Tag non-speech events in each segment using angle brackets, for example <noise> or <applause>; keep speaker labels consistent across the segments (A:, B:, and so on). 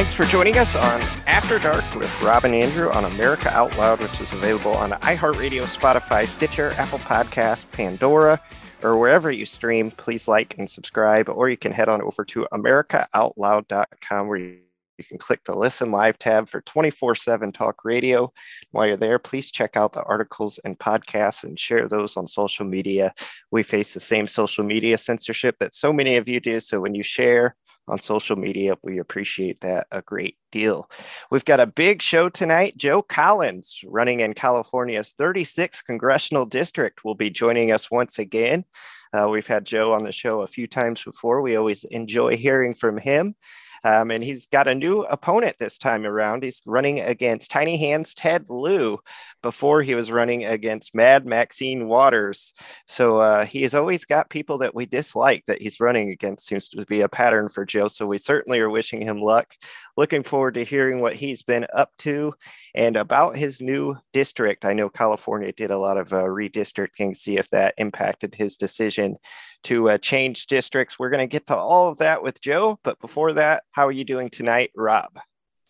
A: Thanks for joining us on After Dark with Rob and Andrew on America Out Loud, which is available on iHeartRadio, Spotify, Stitcher, Apple Podcasts, Pandora, or wherever you stream. Please like and subscribe, or you can head on over to AmericaOutloud.com where you you can click the Listen Live tab for 24 7 talk radio. While you're there, please check out the articles and podcasts and share those on social media. We face the same social media censorship that so many of you do. So when you share, on social media. We appreciate that a great deal. We've got a big show tonight. Joe Collins, running in California's 36th congressional district, will be joining us once again. Uh, we've had Joe on the show a few times before. We always enjoy hearing from him. Um, and he's got a new opponent this time around. He's running against Tiny Hands Ted Lieu before he was running against Mad Maxine Waters. So uh, he has always got people that we dislike that he's running against, seems to be a pattern for Joe. So we certainly are wishing him luck. Looking forward to hearing what he's been up to and about his new district. I know California did a lot of uh, redistricting, see if that impacted his decision to uh, change districts. We're going to get to all of that with Joe. But before that, how are you doing tonight, Rob?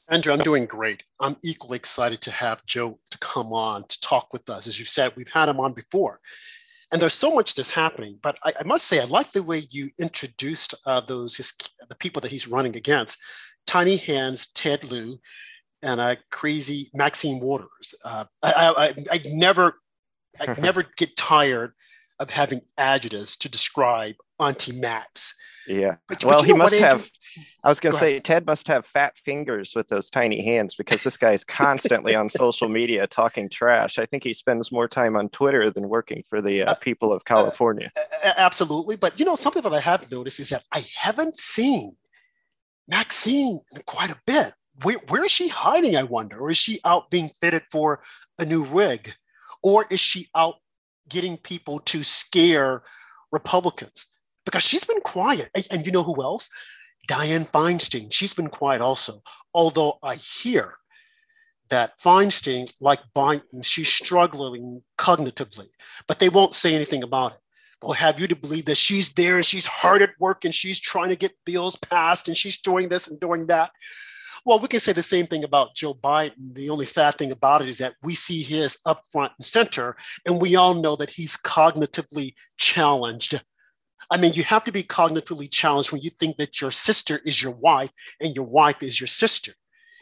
B: Andrew, I'm doing great. I'm equally excited to have Joe to come on to talk with us. As you said, we've had him on before. And there's so much that's happening, but I, I must say, I like the way you introduced uh, those his, the people that he's running against. Tiny Hands, Ted Lieu, and uh, crazy Maxine Waters. Uh, I, I, I never, I <laughs> never get tired of having adjectives to describe Auntie Max.
A: Yeah. But, well, but he must have. I was going to say, Ted must have fat fingers with those tiny hands because this guy is constantly on social <laughs> media talking trash. I think he spends more time on Twitter than working for the uh, uh people of uh, California.
B: Uh, absolutely. But you know, something that I have noticed is that I haven't seen Maxine in quite a bit. Where, where is she hiding, I wonder? Or is she out being fitted for a new rig? Or is she out getting people to scare Republicans? because she's been quiet. And, and you know who else? Dianne Feinstein. She's been quiet also. Although I hear that Feinstein, like Biden, she's struggling cognitively, but they won't say anything about it. They'll have you to believe that she's there and she's hard at work and she's trying to get bills passed and she's doing this and doing that. Well, we can say the same thing about Joe Biden. The only sad thing about it is that we see his up front and center, and we all know that he's cognitively challenged I mean, you have to be cognitively challenged when you think that your sister is your wife and your wife is your sister.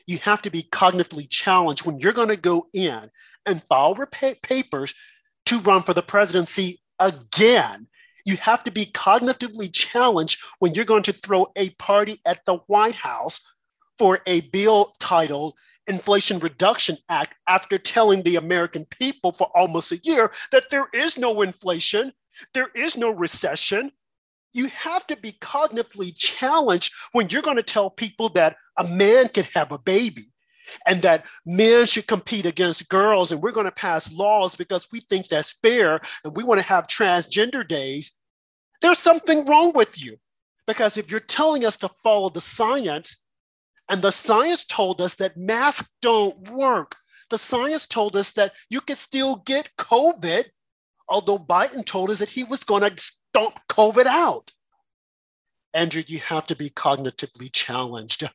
B: You have to be cognitively challenged when you're going to go in and file papers to run for the presidency again. You have to be cognitively challenged when you're going to throw a party at the White House for a bill titled Inflation Reduction Act after telling the American people for almost a year that there is no inflation, there is no recession, you have to be cognitively challenged when you're going to tell people that a man can have a baby and that men should compete against girls and we're going to pass laws because we think that's fair and we want to have transgender days. There's something wrong with you because if you're telling us to follow the science and the science told us that masks don't work the science told us that you could still get covid although biden told us that he was going to don't COVID out. Andrew, you have to be cognitively challenged.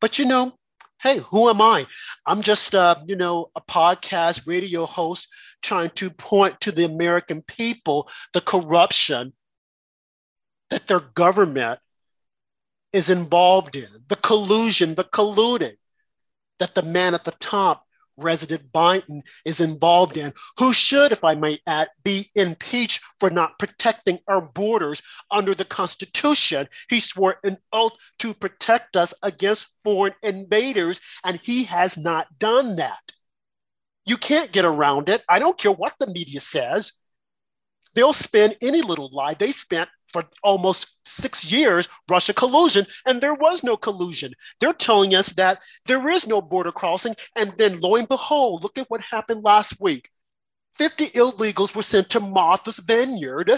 B: But you know, hey, who am I? I'm just, uh, you know, a podcast radio host trying to point to the American people the corruption that their government is involved in, the collusion, the colluding that the man at the top President Biden is involved in, who should, if I may add, be impeached for not protecting our borders under the Constitution. He swore an oath to protect us against foreign invaders, and he has not done that. You can't get around it. I don't care what the media says. They'll spin any little lie. They spent for almost six years Russia collusion, and there was no collusion. They're telling us that there is no border crossing, and then lo and behold, look at what happened last week. 50 illegals were sent to Martha's Vineyard,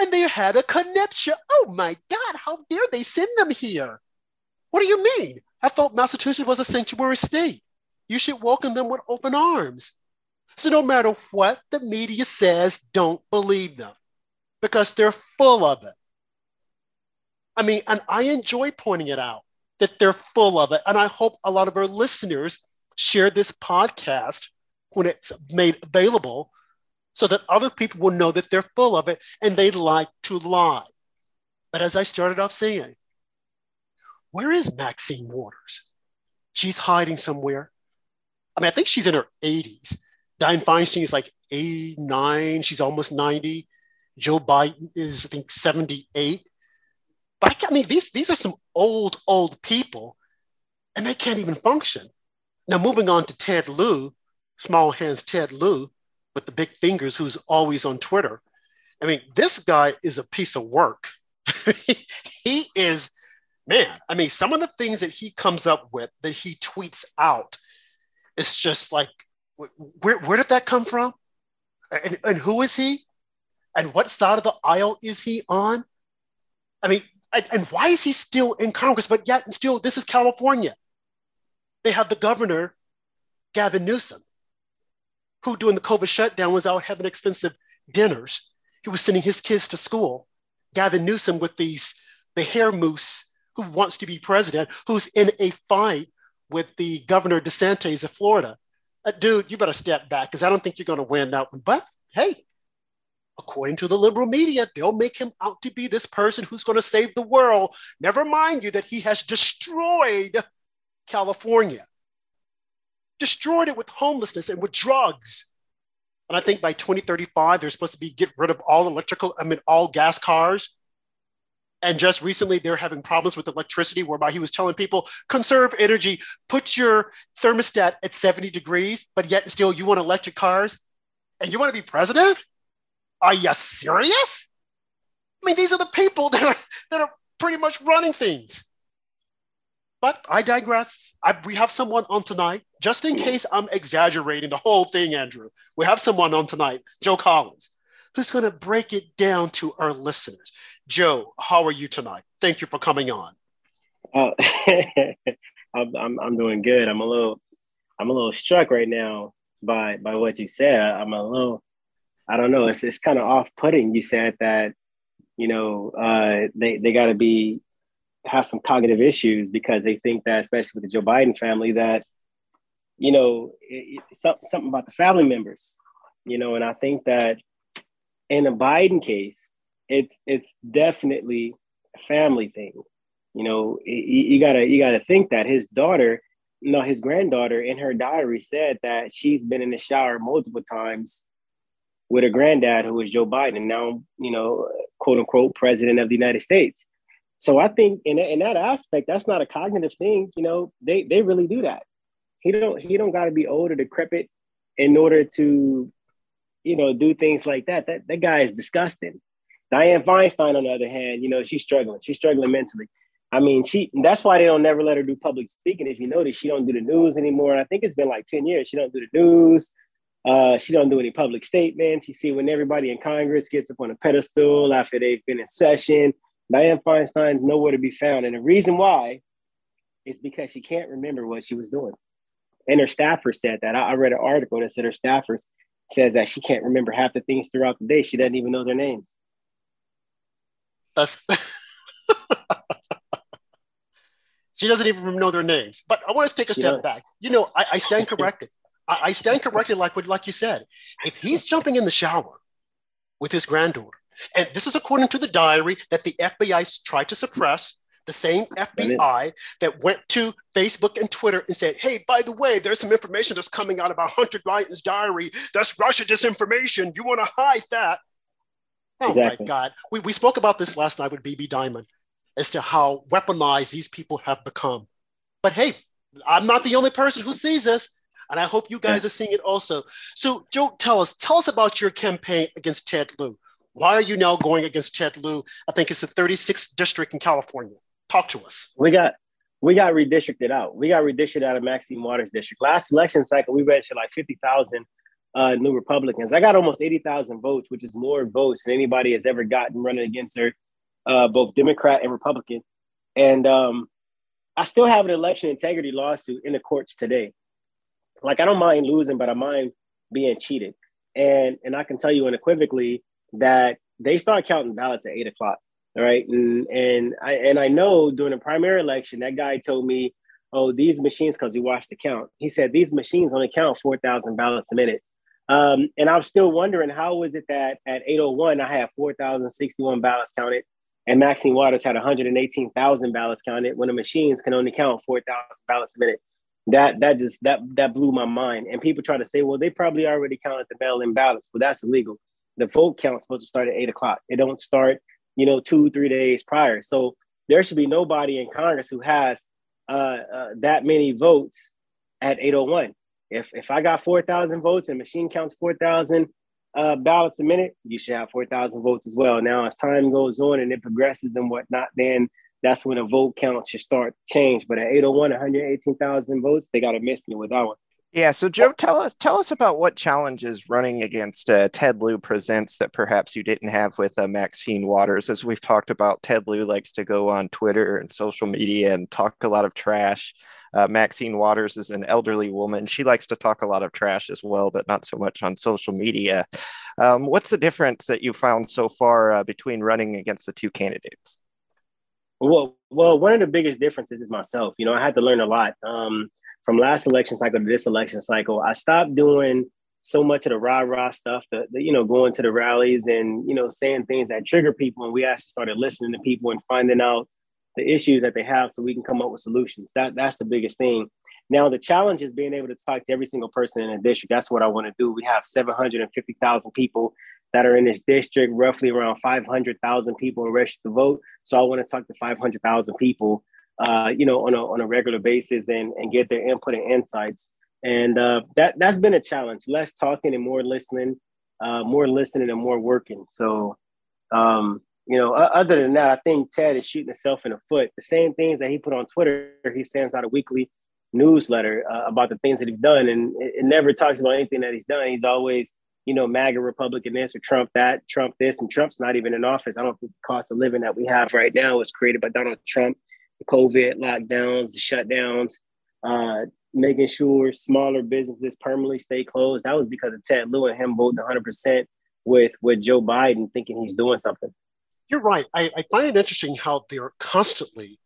B: and they had a connection. Oh my God, how dare they send them here? What do you mean? I thought Massachusetts was a sanctuary state. You should welcome them with open arms. So no matter what the media says, don't believe them because they're full of it. I mean, and I enjoy pointing it out. that they're full of it. And I hope a lot of our listeners share this podcast when it's made available so that other people will know that they're full of it and they like to lie. But as I started off saying, where is Maxine Waters? She's hiding somewhere. I mean, I think she's in her 80s. Dianne Feinstein is like 89. She's almost 90. Joe Biden is, I think, 78. But I mean, these, these are some old, old people, and they can't even function. Now, moving on to Ted Lieu, small hands Ted Lieu with the big fingers, who's always on Twitter. I mean, this guy is a piece of work. <laughs> he is, man, I mean, some of the things that he comes up with, that he tweets out, it's just like, where, where did that come from? And, and who is he? And what side of the aisle is he on? I mean, and, and why is he still in Congress? But yet, and still, this is California. They have the governor, Gavin Newsom, who during the COVID shutdown was out having expensive dinners. He was sending his kids to school. Gavin Newsom with these, the hair mousse who wants to be president, who's in a fight with the governor DeSantis of Florida. Uh, dude, you better step back because I don't think you're going to win that one. But hey, according to the liberal media, they'll make him out to be this person who's going to save the world. Never mind you that he has destroyed California, destroyed it with homelessness and with drugs. And I think by 2035, they're supposed to be get rid of all electrical, I mean, all gas cars. And just recently, they're having problems with electricity, whereby he was telling people, conserve energy, put your thermostat at 70 degrees, but yet still you want electric cars and you want to be president? Are you serious? I mean, these are the people <laughs> that are, that are pretty much running things. But I digress. I, we have someone on tonight, just in case I'm exaggerating the whole thing, Andrew. We have someone on tonight, Joe Collins, who's going to break it down to our listeners. Joe, how are you tonight? Thank you for coming on.
C: Uh, <laughs> I'm, I'm, I'm doing good. I'm a little I'm a little struck right now by by what you said. I'm a little I don't know. It's it's kind of off putting. You said that you know uh, they they got to be have some cognitive issues because they think that, especially with the Joe Biden family, that you know it, it, something about the family members, you know, and I think that in a Biden case, it's it's definitely a family thing. You know, you, you gotta you gotta think that his daughter, no, his granddaughter, in her diary said that she's been in the shower multiple times with a granddad, who was Joe Biden, now you know, quote unquote, president of the United States. So I think in, in that aspect, that's not a cognitive thing. You know, they they really do that. He don't he don't got to be old or decrepit in order to, you know, do things like that. That that guy is disgusting. Dianne Feinstein, on the other hand, you know, she's struggling. She's struggling mentally. I mean, she that's why they don't never let her do public speaking. If you notice, she don't do the news anymore. I think it's been like 10 years. She don't do the news. Uh, she don't do any public statements. You see, when everybody in Congress gets up on a pedestal after they've been in session, Dianne Feinstein's nowhere to be found. And the reason why is because she can't remember what she was doing. And her staffer said that. I, I read an article that said her staffer says that she can't remember half the things throughout the day. She doesn't even know their names.
B: That's <laughs> she doesn't even know their names. But I want to take a she step does. back. You know, I, I stand corrected. I, I stand corrected, like what, like you said. If he's jumping in the shower with his granddaughter and this is according to the diary that the FBI tried to suppress. The same FBI that went to Facebook and Twitter and said, hey, by the way, there's some information that's coming out about Hunter Biden's diary. That's Russia disinformation. You want to hide that? Oh exactly. my God. We, we spoke about this last night with BB Diamond as to how weaponized these people have become. But hey, I'm not the only person who sees this. And I hope you guys yeah. are seeing it also. So, Joe, tell us, tell us about your campaign against Ted Lieu. Why are you now going against Ted Lieu? I think it's the 36th district in California. Talk to us.
C: We got we got redistricted out. We got redistricted out of Maxine Waters district. Last election cycle, we registered like 50,000 uh, new Republicans. I got almost 80,000 votes, which is more votes than anybody has ever gotten running against her, uh, both Democrat and Republican. And um, I still have an election integrity lawsuit in the courts today. Like I don't mind losing, but I mind being cheated. And and I can tell you unequivocally, that they start counting ballots at eight o'clock All right. And and I and I know during the primary election, that guy told me, oh, these machines, because he watched the count, he said these machines only count 4,000 ballots a minute. Um, and I'm still wondering how is it that at 801 I have 4,061 ballots counted and Maxine Waters had 118,000 ballots counted when the machines can only count 4,000 ballots a minute. That that just that that blew my mind. And people try to say, well, they probably already counted the mail-in ballots, but that's illegal. The vote count's supposed to start at eight o'clock. It don't start, you know, two three days prior. So there should be nobody in Congress who has uh, uh, that many votes at 801. If if I got 4,000 votes and machine counts 4,000 uh, ballots a minute, you should have 4,000 votes as well. Now, as time goes on and it progresses and whatnot, then that's when a vote count should start change. But at 801, 118,000 votes, they got to miss me with that one.
A: Yeah. So, Joe, tell us tell us about what challenges running against uh, Ted Lieu presents that perhaps you didn't have with uh, Maxine Waters. As we've talked about, Ted Lieu likes to go on Twitter and social media and talk a lot of trash. Uh, Maxine Waters is an elderly woman. She likes to talk a lot of trash as well, but not so much on social media. Um, what's the difference that you found so far uh, between running against the two candidates?
C: Well, well, one of the biggest differences is myself. You know, I had to learn a lot. Um, from last election cycle to this election cycle, I stopped doing so much of the rah rah stuff, the, the, you know, going to the rallies and you know saying things that trigger people, and we actually started listening to people and finding out the issues that they have, so we can come up with solutions. That that's the biggest thing. Now the challenge is being able to talk to every single person in a district. That's what I want to do. We have 750,000 people that are in this district, roughly around 500,000 people are registered to vote. So I want to talk to 500,000 people uh, you know, on a, on a regular basis and, and get their input and insights. And uh, that, that's been a challenge, less talking and more listening, uh, more listening and more working. So, um, you know, other than that, I think Ted is shooting himself in the foot. The same things that he put on Twitter, he sends out a weekly newsletter uh, about the things that he's done. And it, it, never talks about anything that he's done. He's always, you know, MAGA Republican this or Trump that, Trump this, and Trump's not even in office. I don't think the cost of living that we have right now was created by Donald Trump the COVID lockdowns, the shutdowns, uh, making sure smaller businesses permanently stay closed. That was because of Ted Lieu and him voting 100% with, with Joe Biden thinking he's doing something.
B: You're right. I, I find it interesting how they're constantly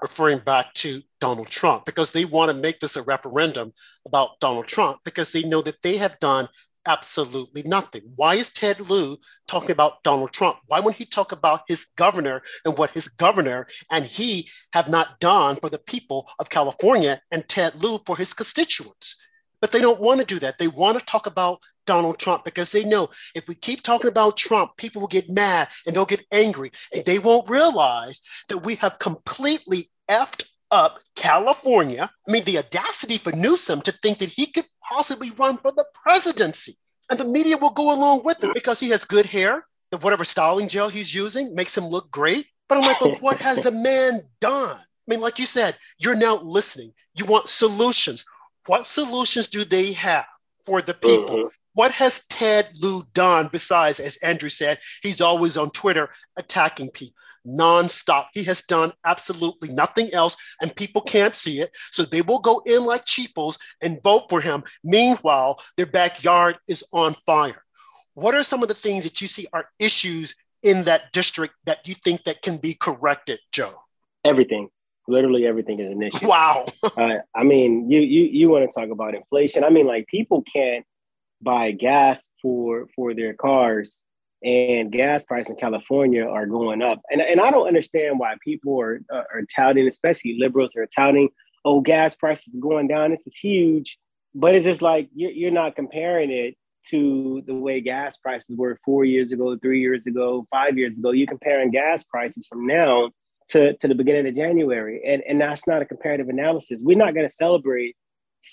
B: referring back to Donald Trump because they want to make this a referendum about Donald Trump because they know that they have done absolutely nothing. Why is Ted Lieu talking about Donald Trump? Why wouldn't he talk about his governor and what his governor and he have not done for the people of California and Ted Lieu for his constituents? But they don't want to do that. They want to talk about Donald Trump because they know if we keep talking about Trump, people will get mad and they'll get angry and they won't realize that we have completely effed up California. I mean, the audacity for Newsom to think that he could possibly run for the presidency. And the media will go along with it because he has good hair, the whatever styling gel he's using makes him look great. But I'm like, but what has the man done? I mean, like you said, you're now listening. You want solutions. What solutions do they have for the people? Mm-hmm. What has Ted Lieu done besides, as Andrew said, he's always on Twitter attacking people? Nonstop. He has done absolutely nothing else, and people can't see it. So they will go in like cheapos and vote for him. Meanwhile, their backyard is on fire. What are some of the things that you see are issues in that district that you think that can be corrected, Joe?
C: Everything. Literally everything is an issue.
B: Wow. <laughs>
C: uh, I mean, you you you want to talk about inflation? I mean, like people can't buy gas for for their cars and gas prices in California are going up. And, and I don't understand why people are, are touting, especially liberals are touting, oh, gas prices are going down. This is huge. But it's just like you're, you're not comparing it to the way gas prices were four years ago, three years ago, five years ago. You're comparing gas prices from now to, to the beginning of January. And, and that's not a comparative analysis. We're not going to celebrate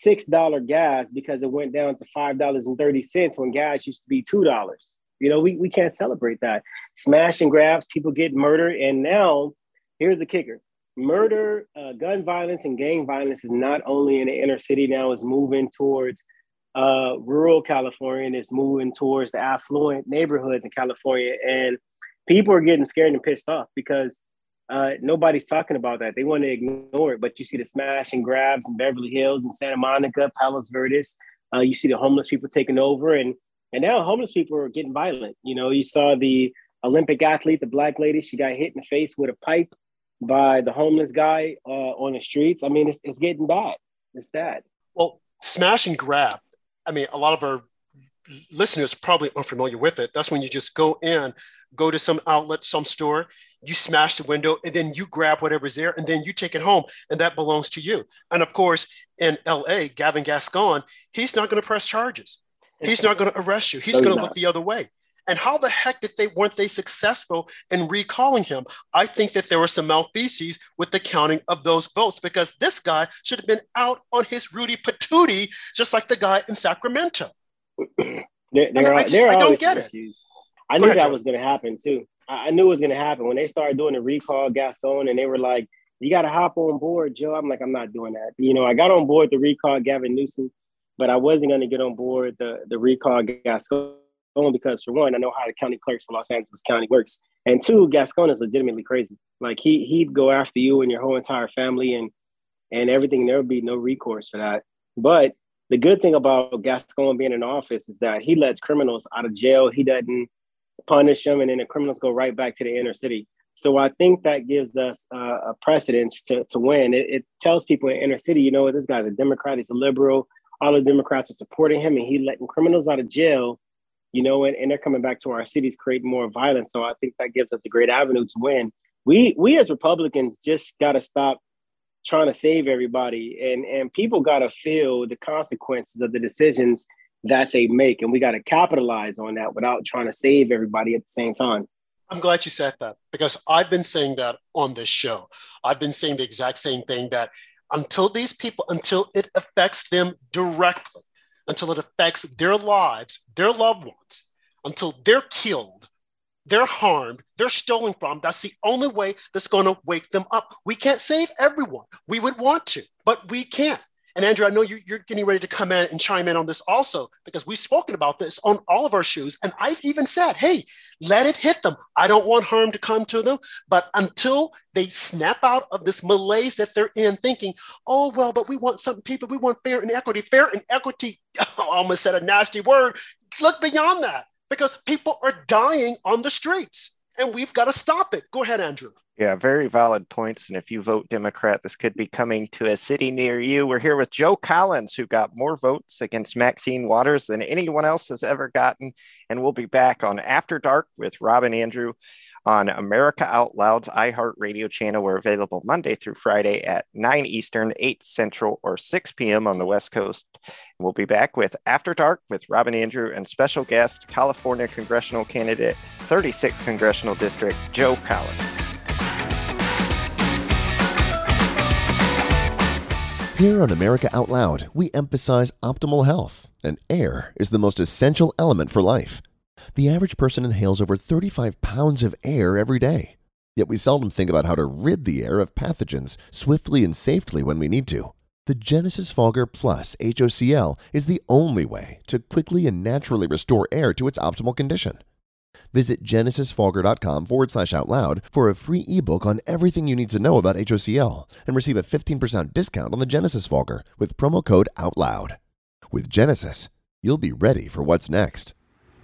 C: $6 gas because it went down to $5.30 when gas used to be $2 you know, we, we can't celebrate that. Smash and grabs, people get murdered. And now, here's the kicker murder, uh, gun violence, and gang violence is not only in the inner city now, it's moving towards uh, rural California and it's moving towards the affluent neighborhoods in California. And people are getting scared and pissed off because uh, nobody's talking about that. They want to ignore it, but you see the smash and grabs in Beverly Hills and Santa Monica, Palos Verdes. Uh, you see the homeless people taking over, and and now homeless people are getting violent. You know, you saw the Olympic athlete, the black lady, she got hit in the face with a pipe by the homeless guy uh, on the streets. I mean, it's, it's getting bad. It's bad.
B: Well, smash and grab. I mean, a lot of our listeners probably unfamiliar with it. That's when you just go in, go to some outlet, some store, you smash the window, and then you grab whatever's there, and then you take it home, and that belongs to you. And of course, in LA, Gavin Gascon, he's not going to press charges. He's not going to arrest you. He's going to look the other way. And how the heck did they weren't they successful in recalling him? I think that there were some malfeasance with the counting of those votes because this guy should have been out on his Rudy Patootie, just like the guy in Sacramento. <clears throat>
C: there, there I, mean, are, I, just, I don't get issues. it. I knew ahead, that Joe. was going to happen too. I, I knew it was going to happen when they started doing the recall Gascon, and they were like, "You got to hop on board, Joe." I'm like, "I'm not doing that." You know, I got on board the recall Gavin Newsom, but I wasn't going to get on board the the recall Gascon because for one, I know how the county clerks for Los Angeles County works, and two, Gascon is legitimately crazy. Like he he'd go after you and your whole entire family and and everything. There would be no recourse for that. But the good thing about Gascon being in office is that he lets criminals out of jail. He doesn't punish them, and then the criminals go right back to the inner city. So I think that gives us uh, a precedence to, to win. It, it, tells people in inner city, you know, this guy's a Democrat, he's a liberal. All the Democrats are supporting him, and he letting criminals out of jail. You know, and, and they're coming back to our cities, creating more violence. So I think that gives us a great avenue to win. We we as Republicans just got to stop trying to save everybody and and people got to feel the consequences of the decisions that they make and we got to capitalize on that without trying to save everybody at the same time
B: i'm glad you said that because i've been saying that on this show i've been saying the exact same thing that until these people until it affects them directly until it affects their lives their loved ones until they're killed they're harmed, they're stolen from. That's the only way that's going to wake them up. We can't save everyone. We would want to, but we can't. And Andrew, I know you're, you're getting ready to come in and chime in on this also, because we've spoken about this on all of our shows. And I've even said, hey, let it hit them. I don't want harm to come to them. But until they snap out of this malaise that they're in, thinking, oh, well, but we want some people, we want fair and equity. Fair and equity, <laughs> almost said a nasty word. Look beyond that because people are dying on the streets and we've got to stop it. Go ahead, Andrew.
A: Yeah, very valid points. And if you vote Democrat, this could be coming to a city near you. We're here with Joe Collins, who got more votes against Maxine Waters than anyone else has ever gotten. And we'll be back on After Dark with Rob Andrew on America Out Loud's iHeartRadio channel. We're available Monday through Friday at 9 Eastern, 8 Central, or 6 p.m. on the West Coast. We'll be back with After Dark with Rob and Andrew and special guest, California congressional candidate, 36th Congressional District, Joe Collins.
D: Here on America Out Loud, we emphasize optimal health, and air is the most essential element for life. The average person inhales over 35 pounds of air every day. Yet we seldom think about how to rid the air of pathogens swiftly and safely when we need to. The Genesis Fogger Plus HOCl is the only way to quickly and naturally restore air to its optimal condition. Visit genesisfogger.com forward slash out loud for a free ebook on everything you need to know about HOCl and receive a 15% discount on the Genesis Fogger with promo code OUTLOUD. With Genesis, you'll be ready for what's next.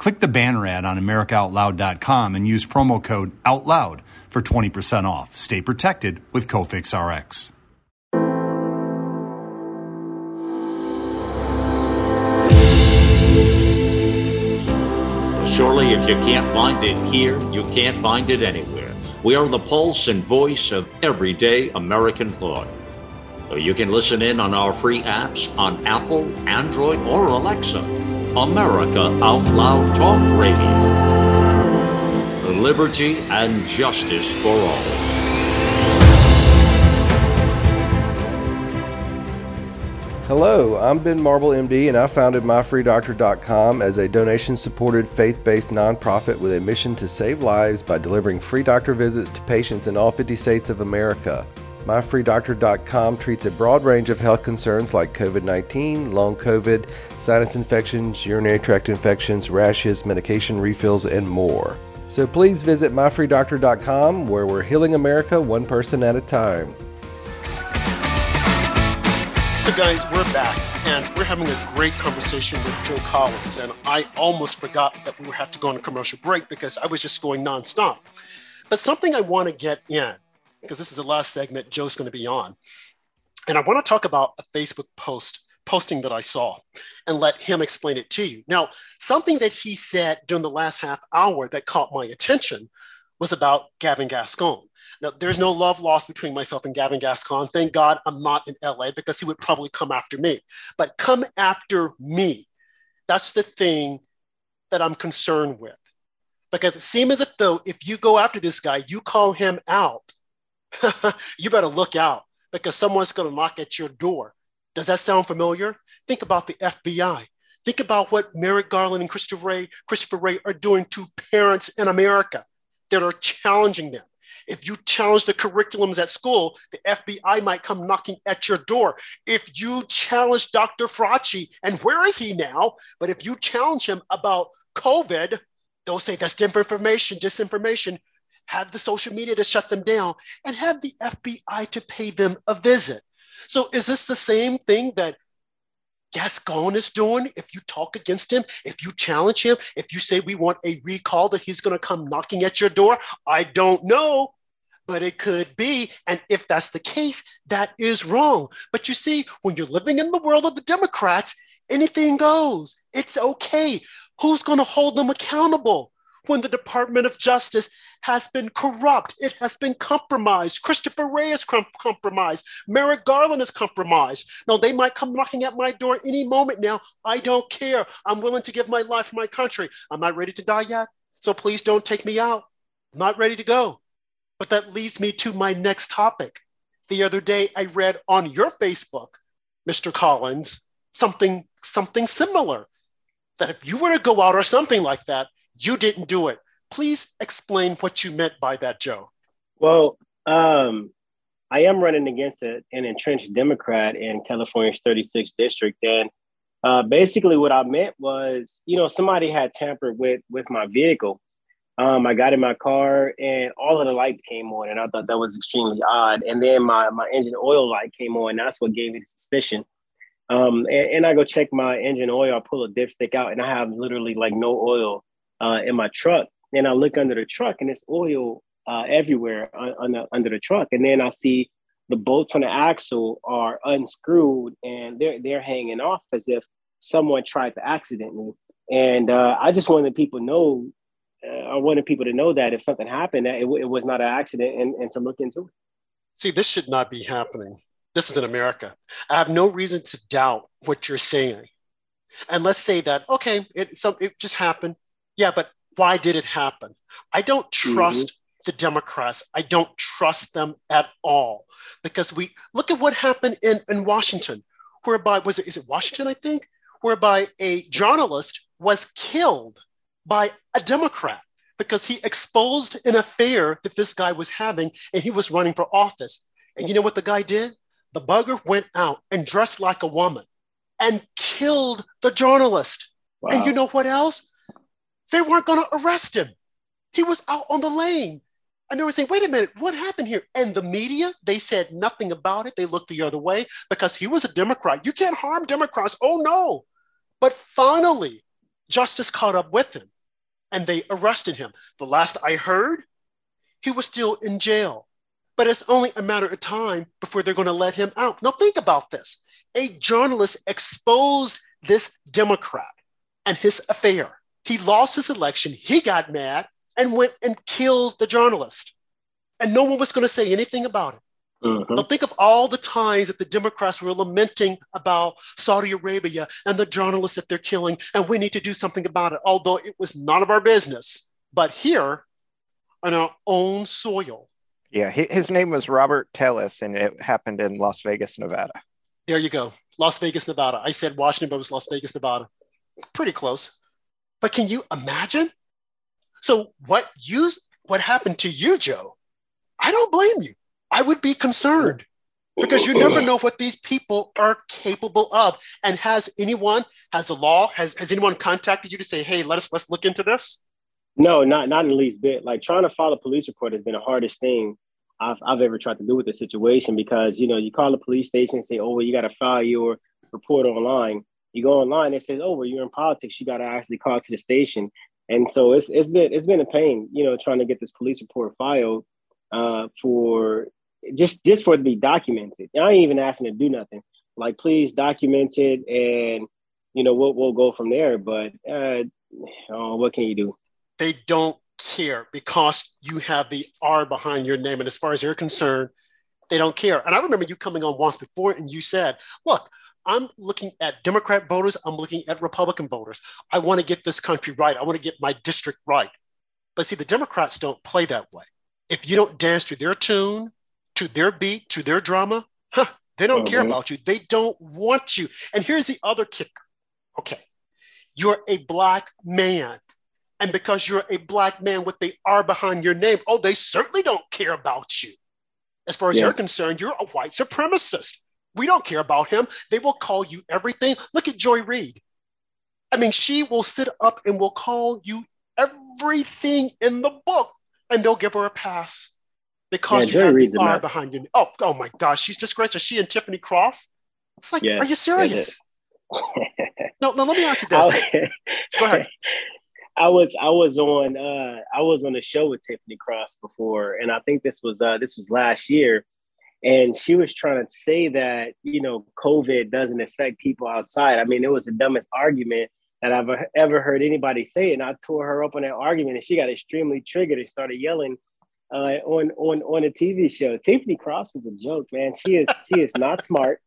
E: Click the banner ad on AmericaOutloud.com and use promo code OUTLOUD for 20% off. Stay protected with Cofix RX.
F: Surely, if you can't find it here, you can't find it anywhere. We are the pulse and voice of everyday American thought. So you can listen in on our free apps on Apple, Android, or Alexa. America Out Loud Talk Radio liberty and justice for all.
G: Hello, I'm Ben Marble, MD, and I founded MyFreeDoctor.com as a donation supported faith based nonprofit with a mission to save lives by delivering free doctor visits to patients in all 50 states of America. MyFreeDoctor.com treats a broad range of health concerns like COVID 19, long COVID, sinus infections, urinary tract infections, rashes, medication refills, and more. So please visit MyFreeDoctor.com where we're healing America one person at a time.
B: So, guys, we're back and we're having a great conversation with Joe Collins. And I almost forgot that we would have to go on a commercial break because I was just going nonstop. But something I want to get in because this is the last segment Joe's going to be on. And I want to talk about a Facebook post posting that I saw and let him explain it to you. Now, something that he said during the last half hour that caught my attention was about Gavin Gascon. Now, there's no love lost between myself and Gavin Gascon. Thank God I'm not in LA because he would probably come after me. But come after me. That's the thing that I'm concerned with. Because it seems as if though if you go after this guy, you call him out, <laughs> you better look out because someone's going to knock at your door. Does that sound familiar? Think about the FBI. Think about what Merrick Garland and Christopher Wray, Christopher Wray are doing to parents in America that are challenging them. If you challenge the curriculums at school, the FBI might come knocking at your door. If you challenge Dr. Fauci, and where is he now? But if you challenge him about COVID, they'll say that's disinformation, disinformation have the social media to shut them down, and have the FBI to pay them a visit. So is this the same thing that Gascon is doing? If you talk against him, if you challenge him, if you say we want a recall that he's going to come knocking at your door, I don't know but it could be. And if that's the case, that is wrong. But you see, when you're living in the world of the Democrats, anything goes. It's okay. Who's going to hold them accountable? When the Department of Justice has been corrupt. It has been compromised. Christopher Wray is com- compromised. Merrick Garland is compromised. Now, they might come knocking at my door any moment now. I don't care. I'm willing to give my life for my country. I'm not ready to die yet. So please don't take me out. I'm not ready to go. But that leads me to my next topic. The other day, I read on your Facebook, Mr. Collins, something something similar. That if you were to go out or something like that, you didn't do it. Please explain what you meant by that, Joe.
C: Well, um, I am running against a, an entrenched Democrat in California's 36th district, and uh, basically what I meant was, you know, somebody had tampered with with my vehicle. Um, I got in my car and all of the lights came on, and I thought that was extremely odd. And then my my engine oil light came on. That's what gave me the suspicion. Um, and, and I go check my engine oil. I pull a dipstick out, and I have literally like no oil uh, in my truck. And I look under the truck and it's oil uh, everywhere under, under the truck. And then I see the bolts on the axle are unscrewed and they're, they're hanging off as if someone tried to accidentally. And uh, I just wanted people to know, uh, I wanted people to know that if something happened, that it, it was not an accident and, and to look into it.
B: See, this should not be happening. This is in America. I have no reason to doubt what you're saying. And let's say that, okay, it, so it just happened. Yeah, but why did it happen? I don't trust mm-hmm. the Democrats. I don't trust them at all because we look at what happened in, in Washington, whereby was it is it Washington, I think, whereby a journalist was killed by a Democrat because he exposed an affair that this guy was having and he was running for office. And you know what the guy did? The bugger went out and dressed like a woman and killed the journalist. Wow. And you know what else? They weren't going to arrest him. He was out on the lane. And they were saying, wait a minute, what happened here? And the media, they said nothing about it. They looked the other way because he was a Democrat. You can't harm Democrats. Oh, no. But finally, justice caught up with him and they arrested him. The last I heard, he was still in jail. But it's only a matter of time before they're going to let him out. Now, think about this a journalist exposed this Democrat and his affair. He lost his election. He got mad and went and killed the journalist. And no one was going to say anything about it. Mm-hmm. Now think of all the times that the Democrats were lamenting about Saudi Arabia and the journalists that they're killing, and we need to do something about it, although it was none of our business. But here, on our own soil.
A: Yeah, his name was Robert Telles, and it happened in Las Vegas, Nevada.
B: There you go, Las Vegas, Nevada. I said Washington, but it was Las Vegas, Nevada. Pretty close. But can you imagine? So what you what happened to you, Joe? I don't blame you. I would be concerned because you never know what these people are capable of. And has anyone, has the law, has, has anyone contacted you to say, hey, let us let's look into this?
C: No, not not in the least bit. Like trying to file a police report has been the hardest thing I've, I've ever tried to do with the situation because you know you call the police station and say, oh, well, you got to file your report online. You go online, it says, oh, well, you're in politics. You got to actually call to the station, and so it's it's been it's been a pain, you know, trying to get this police report filed uh, for just just for it to be documented. I ain't even asking to do nothing. Like, please document it, and you know we'll we'll go from there. But uh, oh, what can you do?
B: They don't care because you have the R behind your name, and as far as they're concerned, they don't care. And I remember you coming on once before, and you said, "Look." I'm looking at Democrat voters. I'm looking at Republican voters. I want to get this country right. I want to get my district right. But see, the Democrats don't play that way. If you don't dance to their tune, to their beat, to their drama, huh, they don't care mm-hmm. about you. They don't want you. And here's the other kicker. Okay. You're a black man. And because you're a black man with the R behind your name, oh, they certainly don't care about you. As far as yeah. they're concerned, you're a white supremacist. We don't care about him. They will call you everything. Look at Joy Reid. I mean, she will sit up and will call you everything in the book, and they'll give her a pass because yeah, you have the R behind you. Oh, oh my gosh, she's disgraceful. She and Tiffany Cross. It's like, yeah, are you serious? no, no. Let me ask you this. <laughs> Go ahead. <laughs>
C: I was I was on uh, I was on a show with Tiffany Cross before, and I think this was uh, this was last year, and she was trying to say that you know COVID doesn't affect people outside. I mean, it was the dumbest argument that I've ever heard anybody say, and I tore her up on that argument, and she got extremely triggered and started yelling uh, on on on a TV show. Tiffany Cross is a joke, man. She is she is not <laughs> smart,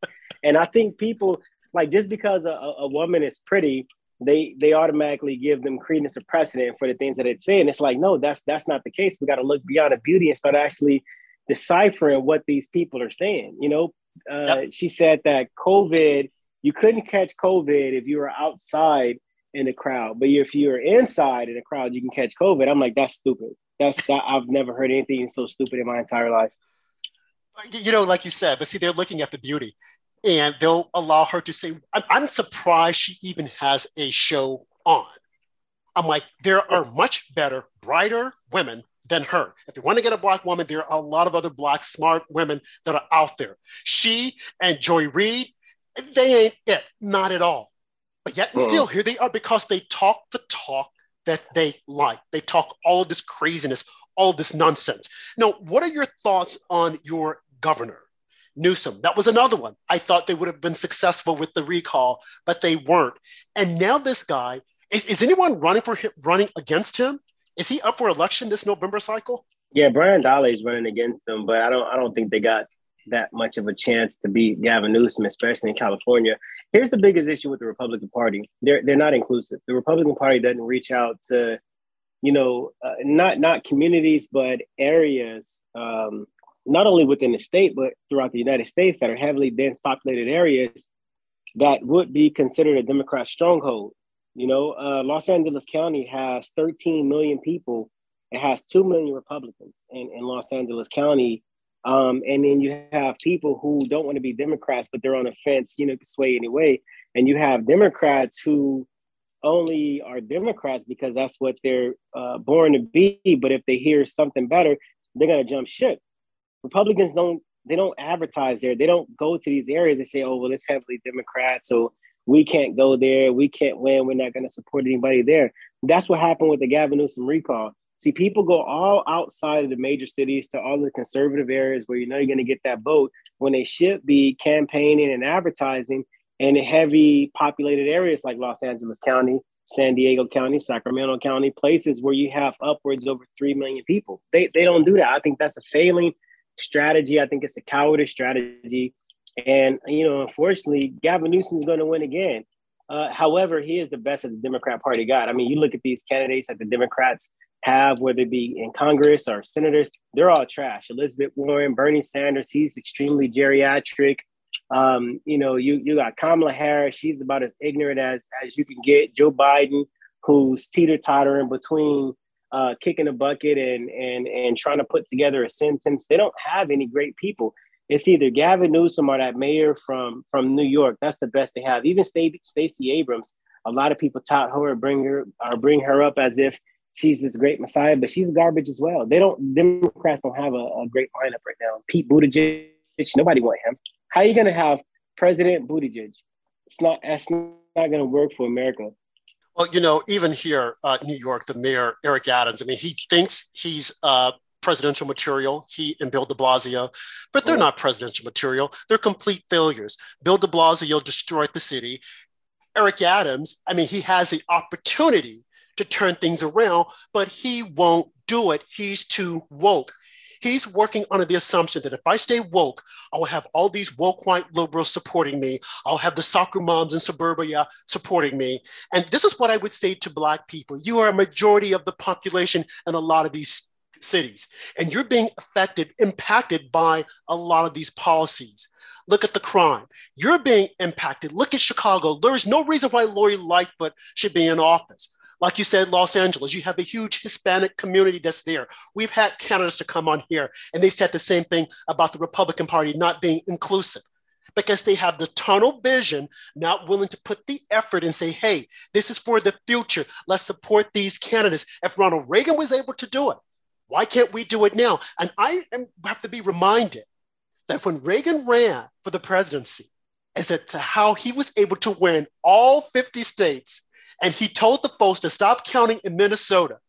C: and I think people like just because a, a woman is pretty, they they automatically give them credence or precedent for the things that it's saying. It's like no, that's that's not the case. We got to look beyond the beauty and start actually deciphering what these people are saying. You know, uh, yep. she said that COVID, you couldn't catch COVID if you were outside in the crowd, but if you're inside in the crowd, you can catch COVID. I'm like, that's stupid. That's that I've never heard anything so stupid in my entire life.
B: You know, like you said, but see, they're looking at the beauty, and they'll allow her to say, "I'm, I'm surprised she even has a show on." I'm like, there are much better, brighter women than her. If you want to get a black woman, there are a lot of other black smart women that are out there. She and Joy Reid, they ain't it, not at all. But yet and uh-huh. still, here they are because they talk the talk that they like. They talk all of this craziness, all of this nonsense. Now, what are your thoughts on your governor, Newsom? That was another one. I thought they would have been successful with the recall, but they weren't. And now this guy is, is anyone running for him, running against him? Is he up for election this November cycle?
C: Yeah, Brian Dahle is running against them, but I don't I don't think they got that much of a chance to beat Gavin Newsom, especially in California. Here's the biggest issue with the Republican Party: they're they're not inclusive. The Republican Party doesn't reach out to, you know, uh, not not communities but areas, um, not only within the state but throughout the United States that are heavily dense populated areas that would be considered a Democrat stronghold. You know, uh, Los Angeles County has 13 million people. It has 2 million Republicans in, in Los Angeles County um, and then you have people who don't want to be Democrats, but they're on the fence, you know, sway anyway. And you have Democrats who only are Democrats because that's what they're uh, born to be. But if they hear something better, they're going to jump ship. Republicans don't they don't advertise there. They don't go to these areas and say, "Oh, well, it's heavily Democrat, so we can't go there. We can't win. We're not going to support anybody there." That's what happened with the Gavin Newsom recall. See, people go all outside of the major cities to all the conservative areas where you know you're going to get that vote when they should be campaigning and advertising in heavy populated areas like Los Angeles County, San Diego County, Sacramento County, places where you have upwards over 3 million people. They, they don't do that. I think that's a failing strategy. I think it's a cowardice strategy. And, you know, unfortunately, Gavin Newsom is going to win again. Uh, however, he is the best that the Democrat Party got. I mean, you look at these candidates that the Democrats have, whether it be in Congress or senators, they're all trash. Elizabeth Warren, Bernie Sanders, he's extremely geriatric. Um, you know, you you got Kamala Harris, she's about as ignorant as as you can get. Joe Biden, who's teeter tottering between uh, kicking a bucket and and and trying to put together a sentence. They don't have any great people. It's either Gavin Newsom or that mayor from from New York. That's the best they have. Even Stacey Abrams. A lot of people tout her and bring her or bring her up as if she's this great messiah, but she's garbage as well. They don't. Democrats don't have a, a great lineup right now. Pete Buttigieg. Nobody want him. How are you going to have President Buttigieg? It's not. That's not going to work for America.
B: Well, you know, even here, uh, New York, the mayor Eric Adams. I mean, he thinks he's uh, presidential material. He and Bill De Blasio, but they're oh. not presidential material. They're complete failures. Bill De Blasio destroyed the city. Eric Adams. I mean, he has the opportunity to turn things around, but he won't do it. He's too woke. He's working under the assumption that if I stay woke, I will have all these woke white liberals supporting me. I'll have the soccer moms in suburbia supporting me. And this is what I would say to Black people you are a majority of the population in a lot of these cities, and you're being affected, impacted by a lot of these policies. Look at the crime. You're being impacted. Look at Chicago. There is no reason why Lori Lightfoot should be in office. Like you said, Los Angeles, you have a huge Hispanic community that's there. We've had candidates to come on here, and they said the same thing about the Republican Party not being inclusive because they have the tunnel vision, not willing to put the effort and say, hey, this is for the future. Let's support these candidates. If Ronald Reagan was able to do it, why can't we do it now? And I have to be reminded that when Reagan ran for the presidency, is that how he was able to win all 50 states and he told the folks to stop counting in Minnesota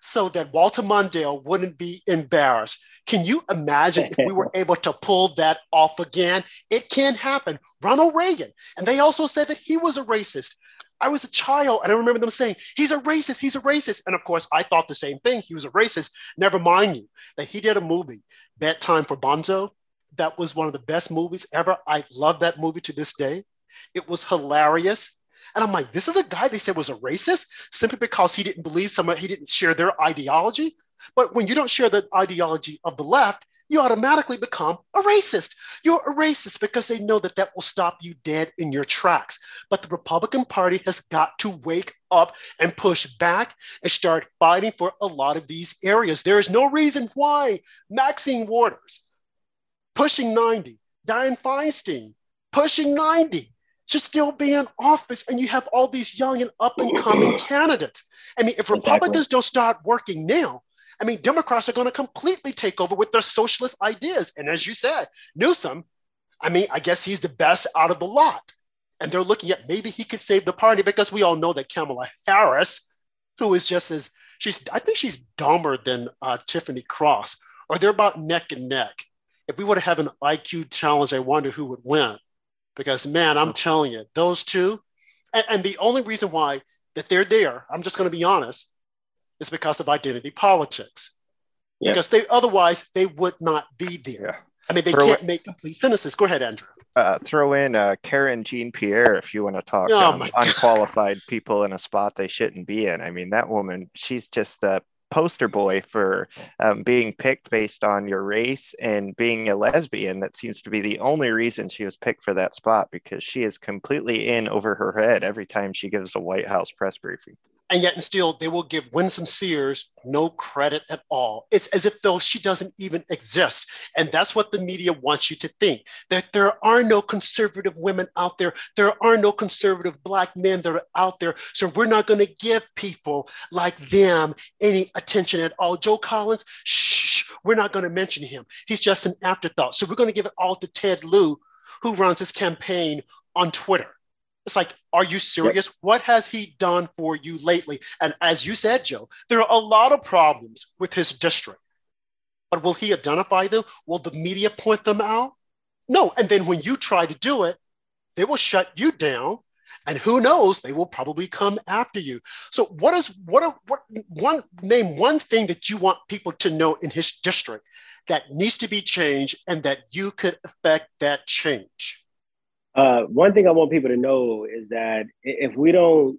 B: so that Walter Mondale wouldn't be embarrassed. Can you imagine if we were <laughs> able to pull that off again? It can happen. Ronald Reagan. And they also said that he was a racist. I was a child and I remember them saying, he's a racist, he's a racist. And of course, I thought the same thing. He was a racist. Never mind you that he did a movie, Bedtime for Bonzo. That was one of the best movies ever. I love that movie to this day. It was hilarious. And I'm like, this is a guy they said was a racist simply because he didn't believe someone, he didn't share their ideology. But when you don't share the ideology of the left, you automatically become a racist. You're a racist because they know that that will stop you dead in your tracks. But the Republican Party has got to wake up and push back and start fighting for a lot of these areas. There is no reason why Maxine Waters pushing 90, Dianne Feinstein pushing 90, should still be in office and you have all these young and up and coming <clears throat> candidates. I mean, if Republicans exactly. don't start working now, I mean, Democrats are going to completely take over with their socialist ideas. And as you said, Newsom, I mean, I guess he's the best out of the lot. And they're looking at maybe he could save the party because we all know that Kamala Harris, who is just as she's, I think she's dumber than uh, Tiffany Cross, or they're about neck and neck. If we were to have an IQ challenge, I wonder who would win because man, I'm telling you, those two, and, and the only reason why that they're there, I'm just going to be honest, is because of identity politics. Yeah. Because they otherwise they would not be there. Yeah. I mean, they throw can't make complete sentences. Go ahead, Andrew.
A: Uh, throw in uh, Karine Jean Pierre if you want to talk oh um, <laughs> unqualified people in a spot they shouldn't be in. I mean, that woman, she's just a poster boy for um, being picked based on your race and being a lesbian. That seems to be the only reason she was picked for that spot because she is completely in over her head every time she gives a White House press briefing
B: and yet and still they will give Winsome Sears no credit at all. It's as if though she doesn't even exist. And that's what the media wants you to think that there are no conservative women out there. There are no conservative black men that are out there. So we're not going to give people like them any attention at all. Joe Collins, shh, we're not going to mention him. He's just an afterthought. So we're going to give it all to Ted Lieu, who runs his campaign on Twitter. It's like, are you serious? Yep. What has he done for you lately? And as you said, Joe, there are a lot of problems with his district. But will he identify them? Will the media point them out? No. And then when you try to do it, they will shut you down. And who knows, they will probably come after you. So what is what are what one name one thing that you want people to know in his district that needs to be changed and that you could affect that change?
C: Uh, one thing I want people to know is that if we don't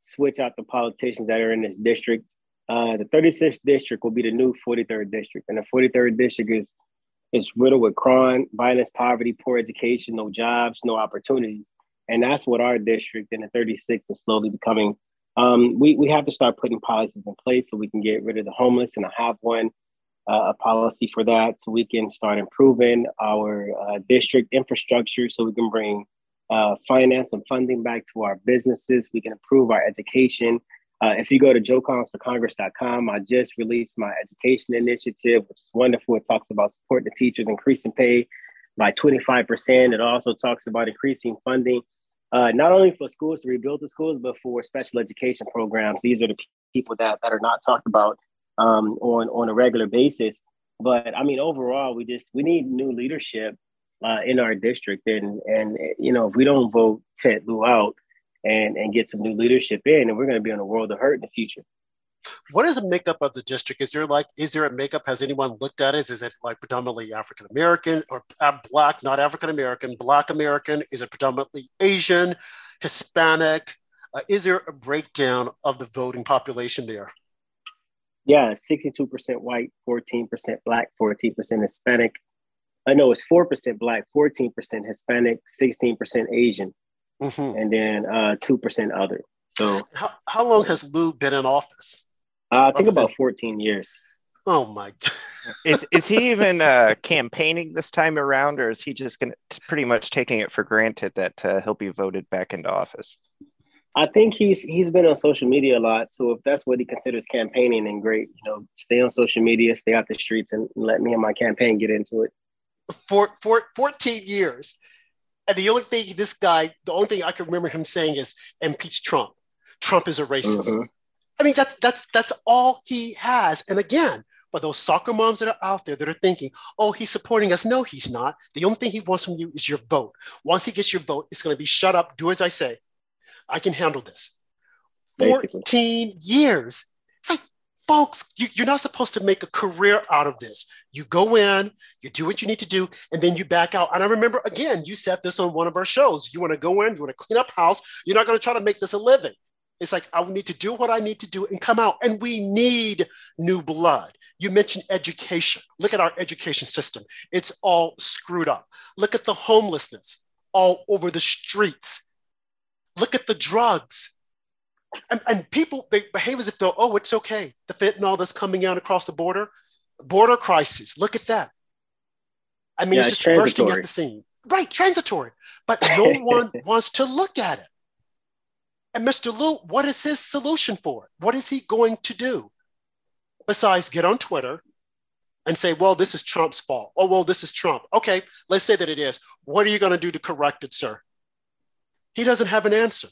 C: switch out the politicians that are in this district, uh, the 36th district will be the new 43rd district, and the 43rd district is is riddled with crime, violence, poverty, poor education, no jobs, no opportunities, and that's what our district in the 36th is slowly becoming. Um, we, we have to start putting policies in place so we can get rid of the homeless, and I have one uh, a policy for that so we can start improving our uh, district infrastructure so we can bring uh, finance and funding back to our businesses. We can improve our education. Uh, if you go to joecollinsforcongress.com, I just released my education initiative, which is wonderful. It talks about supporting the teachers, increasing pay by 25%. It also talks about increasing funding, uh, not only for schools to rebuild the schools, but for special education programs. These are the people that, that are not talked about um, on on a regular basis. But I mean, overall, we just we need new leadership uh, in our district, and and you know, if we don't vote Ted Lieu out and and get some new leadership in, and we're going to be on a world of hurt in the future.
B: What is the makeup of the district? Is there like is there a makeup? Has anyone looked at it? Is it like predominantly African American or uh, Black, not African American, Black American? Is it predominantly Asian, Hispanic? Uh, is there a breakdown of the voting population there?
C: Yeah, 62% white, 14% black, 14% Hispanic. I know it's 4% black, 14% Hispanic, 16% Asian, mm-hmm. and then uh, 2% other. So,
B: how, how long has Lieu been in office?
C: Uh, I think about 14 years.
B: Oh my <laughs> God.
A: is is he even uh, campaigning this time around, or is he just going to pretty much taking it for granted that uh, he'll be voted back into office?
C: I think he's he's been on social media a lot. So if that's what he considers campaigning, then great. You know, stay on social media, stay out the streets, and let me and my campaign get into it.
B: For, for 14 years. And the only thing this guy, the only thing I can remember him saying is impeach Trump. Trump is a racist. Mm-hmm. I mean, that's that's that's all he has. And again, for those soccer moms that are out there that are thinking, oh, he's supporting us. No, he's not. The only thing he wants from you is your vote. Once he gets your vote, it's going to be shut up, do as I say. I can handle this. Basically. 14 years. It's like, folks, you, you're not supposed to make a career out of this. You go in, you do what you need to do, and then you back out. And I remember, again, you said this on one of our shows. You want to go in, you want to clean up house. You're not going to try to make this a living. It's like, I need to do what I need to do and come out. And we need new blood. You mentioned education. Look at our education system. It's all screwed up. Look at the homelessness all over the streets. Look at the drugs. And, and people they behave as if they're, oh, it's okay. The fentanyl that's coming out across the border, border crisis. Look at that. I mean, yeah, it's just it's bursting at the seam. Right, transitory. But no <laughs> one wants to look at it. And Mr. Lieu, what is his solution for it? What is he going to do? Besides get on Twitter and say, well, this is Trump's fault. Oh, well, this is Trump. Okay, let's say that it is. What are you going to do to correct it, sir? He doesn't have an answer.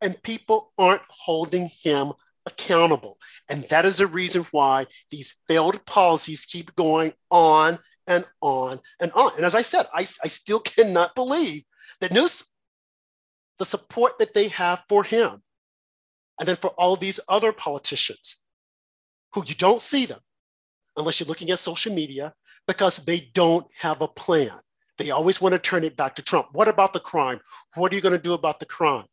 B: And people aren't holding him accountable. And that is the reason why these failed policies keep going on and on and on. And as I said, I, I still cannot believe that news, the support that they have for him, and then for all these other politicians who you don't see them unless you're looking at social media because they don't have a plan. They always want to turn it back to Trump. What about the crime? What are you going to do about the crime?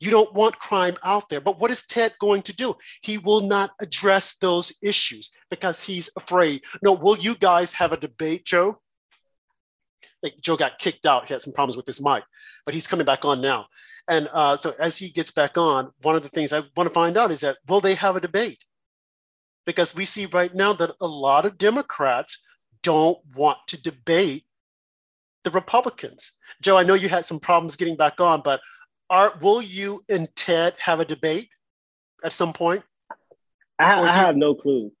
B: You don't want crime out there. But what is Ted going to do? He will not address those issues because he's afraid. No, will you guys have a debate, Joe? Like Joe got kicked out. He had some problems with his mic, but he's coming back on now. And uh, so as he gets back on, one of the things I want to find out is that will they have a debate? Because we see right now that a lot of Democrats don't want to debate the Republicans. Joe, I know you had some problems getting back on, but are will you and Ted have a debate at some point?
C: I, I have no clue.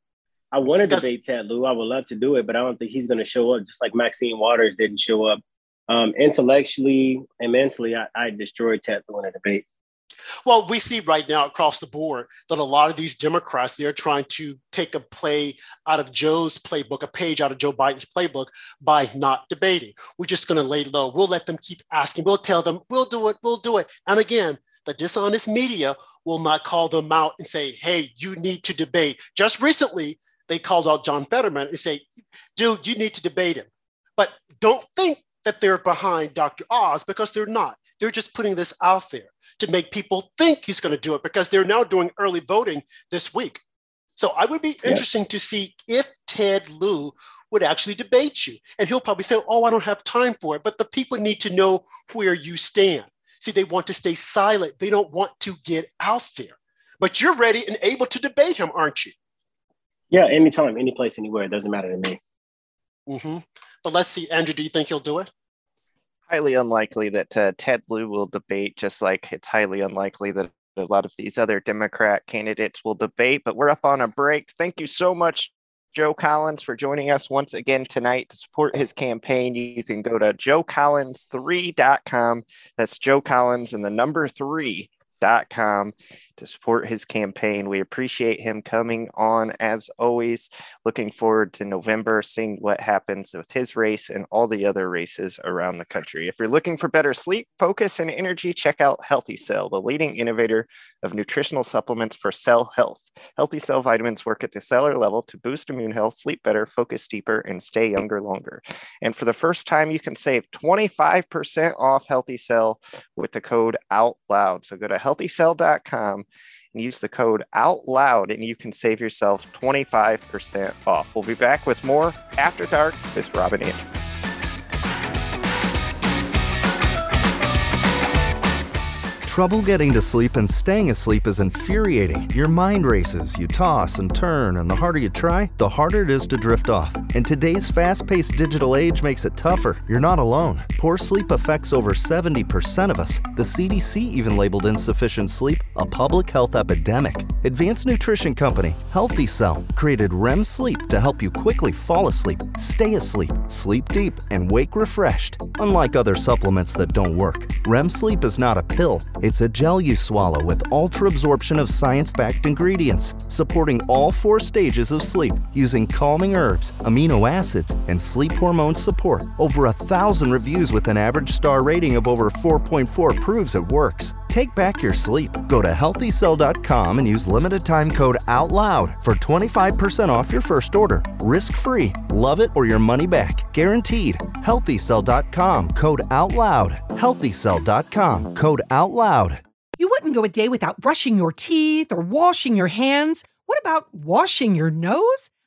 C: I want to debate Ted Lieu. I would love to do it, but I don't think he's going to show up. Just like Maxine Waters didn't show up. Um, intellectually and mentally, I, I destroyed Ted Lieu in a debate.
B: Well, we see right now across the board that a lot of these Democrats, they're trying to take a play out of Joe's playbook, a page out of Joe Biden's playbook by not debating. We're just going to lay low. We'll let them keep asking. We'll tell them, we'll do it, we'll do it. And again, the dishonest media will not call them out and say, hey, you need to debate. Just recently, they called out John Fetterman and say, dude, you need to debate him. But don't think that they're behind Dr. Oz because they're not. They're just putting this out there to make people think he's going to do it because they're now doing early voting this week. So I would be interesting to see if Ted Lieu would actually debate you. And he'll probably say, Oh, I don't have time for it. But the people need to know where you stand. See, they want to stay silent. They don't want to get out there. But you're ready and able to debate him, aren't you?
C: Yeah, anytime, any place, anywhere. It doesn't matter to me.
B: Mm-hmm. But let's see, Andrew, do you think he'll do it?
A: Highly unlikely that uh, Ted Lieu will debate, just like it's highly unlikely that a lot of these other Democrat candidates will debate. But we're up on a break. Thank you so much, Joe Collins, for joining us once again tonight to support his campaign. You can go to joecollins3.com. That's Joe Collins and the number three.com to support his campaign. We appreciate him coming on as always. Looking forward to November, seeing what happens with his race and all the other races around the country. If you're looking for better sleep, focus, and energy, check out Healthy Cell, the leading innovator of nutritional supplements for cell health. Healthy Cell vitamins work at the cellular level to boost immune health, sleep better, focus deeper, and stay younger longer. And for the first time, you can save 25% off Healthy Cell with the code OUTLOUD. So go to healthycell.com and use the code out loud and you can save yourself 25% off. We'll be back with more After Dark with Rob and Andrew.
H: Trouble getting to sleep and staying asleep is infuriating. Your mind races, you toss and turn, and the harder you try, the harder it is to drift off. And today's fast paced digital age makes it tougher. You're not alone. Poor sleep affects over 70% of us. The CDC even labeled insufficient sleep a public health epidemic. Advanced nutrition company Healthy Cell created REM sleep to help you quickly fall asleep, stay asleep, sleep deep, and wake refreshed. Unlike other supplements that don't work, REM sleep is not a pill. It's a gel you swallow with ultra absorption of science backed ingredients, supporting all four stages of sleep using calming herbs, amino acids, and sleep hormone support. Over a thousand reviews with an average star rating of over 4.4 proves it works. Take back your sleep. Go to healthycell.com and use limited time code OUTLOUD for 25% off your first order. Risk free. Love it or your money back. Guaranteed. Healthycell.com code OUTLOUD. Healthycell.com code OUTLOUD.
I: You wouldn't go a day without brushing your teeth or washing your hands. What about washing your nose?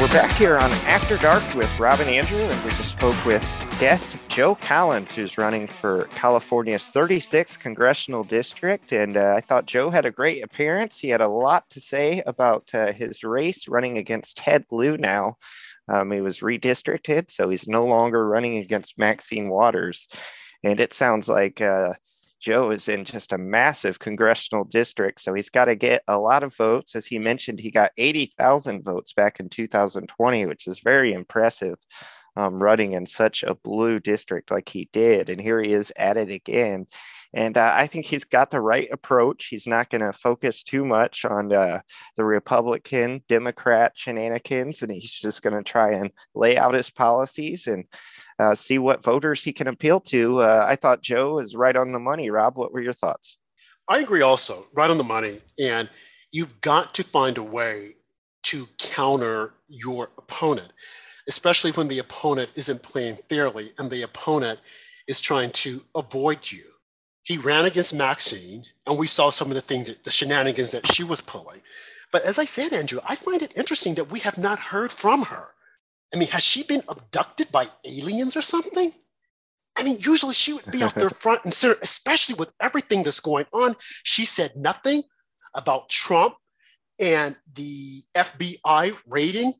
A: We're back here on After Dark with Rob and Andrew, and we just spoke with guest Joe Collins, who's running for California's 36th congressional district. And uh, I thought Joe had a great appearance. He had a lot to say about uh, his race running against Ted Lieu now. Um, he was redistricted, so he's no longer running against Maxine Waters. And it sounds like uh, Joe is in just a massive congressional district, so he's got to get a lot of votes. As he mentioned, he got 80,000 votes back in 2020, which is very impressive. Um, running in such a blue district like he did, and here he is at it again. And uh, I think he's got the right approach. He's not going to focus too much on uh, the Republican, Democrat shenanigans, and he's just going to try and lay out his policies and uh, see what voters he can appeal to. Uh, I thought Joe is right on the money. Rob, what were your thoughts?
B: I agree also, right on the money. And you've got to find a way to counter your opponent, especially when the opponent isn't playing fairly and the opponent is trying to avoid you. He ran against Maxine, and we saw some of the things, that, the shenanigans that she was pulling. But as I said, Andrew, I find it interesting that we have not heard from her. I mean, has she been abducted by aliens or something? I mean, usually she would be out there <laughs> front and center, especially with everything that's going on. She said nothing about Trump and the FBI raiding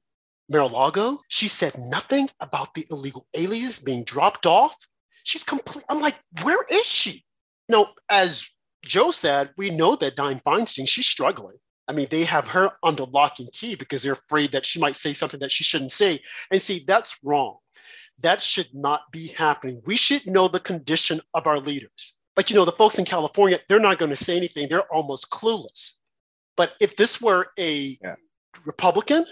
B: Mar-a-Lago. She said nothing about the illegal aliens being dropped off. She's complete. I'm like, where is she? No, as Joe said, we know that Dianne Feinstein, she's struggling. I mean, they have her under lock and key because they're afraid that she might say something that she shouldn't say. And see, that's wrong. That should not be happening. We should know the condition of our leaders. But you know, the folks in California, they're not going to say anything. They're almost clueless. But if this were a yeah. Republican,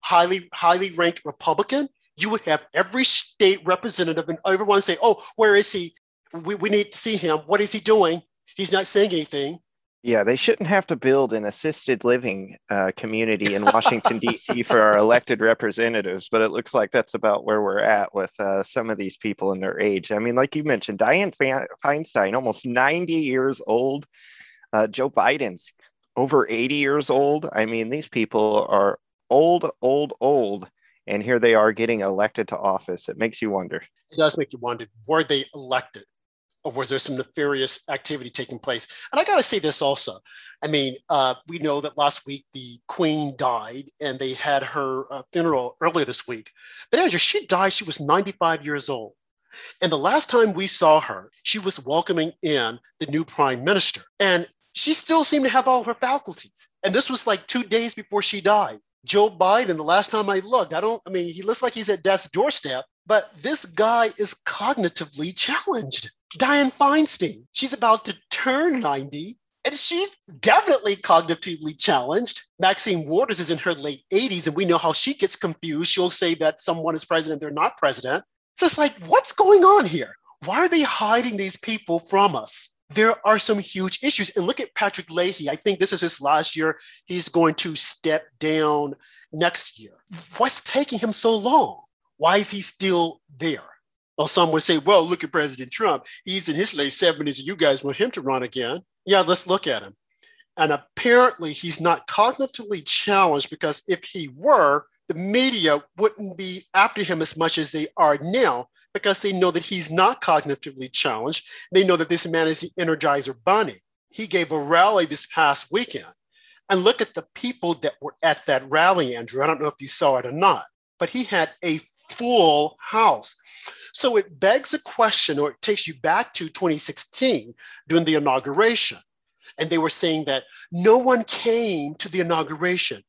B: highly, highly ranked Republican, you would have every state representative and everyone say, oh, where is he? We, we need to see him. What is he doing? He's not saying anything.
A: Yeah, they shouldn't have to build an assisted living uh, community in Washington, <laughs> D.C. for our elected representatives, but it looks like that's about where we're at with uh, some of these people in their age. I mean, like you mentioned, Dianne Feinstein, almost 90 years old. Uh, Joe Biden's over 80 years old. I mean, these people are old, old, old. And here they are getting elected to office. It makes you wonder.
B: It does make you wonder were they elected? Or was there some nefarious activity taking place? And I got to say this also. I mean, uh, we know that last week the Queen died, and they had her uh, funeral earlier this week. But Andrew, she died. She was 95 years old. And the last time we saw her, she was welcoming in the new prime minister, and she still seemed to have all her faculties. And this was like two days before she died. Joe Biden, the last time I looked, I don't, I mean, he looks like he's at death's doorstep, but this guy is cognitively challenged. Dianne Feinstein, she's about to turn 90 and she's definitely cognitively challenged. Maxine Waters is in her late 80s, and we know how she gets confused. She'll say that someone is president, they're not president. So it's like, what's going on here? Why are they hiding these people from us? There are some huge issues. And look at Patrick Leahy. I think this is his last year. He's going to step down next year. What's taking him so long? Why is he still there? Or some would say, well, look at President Trump. He's in his late 70s and you guys want him to run again. Yeah, let's look at him. And apparently he's not cognitively challenged because if he were, the media wouldn't be after him as much as they are now because they know that he's not cognitively challenged. They know that this man is the Energizer Bunny. He gave a rally this past weekend. And look at the people that were at that rally, Andrew. I don't know if you saw it or not, but he had a full house. So it begs a question, or it takes you back to 2016 during the inauguration. And they were saying that no one came to the inauguration.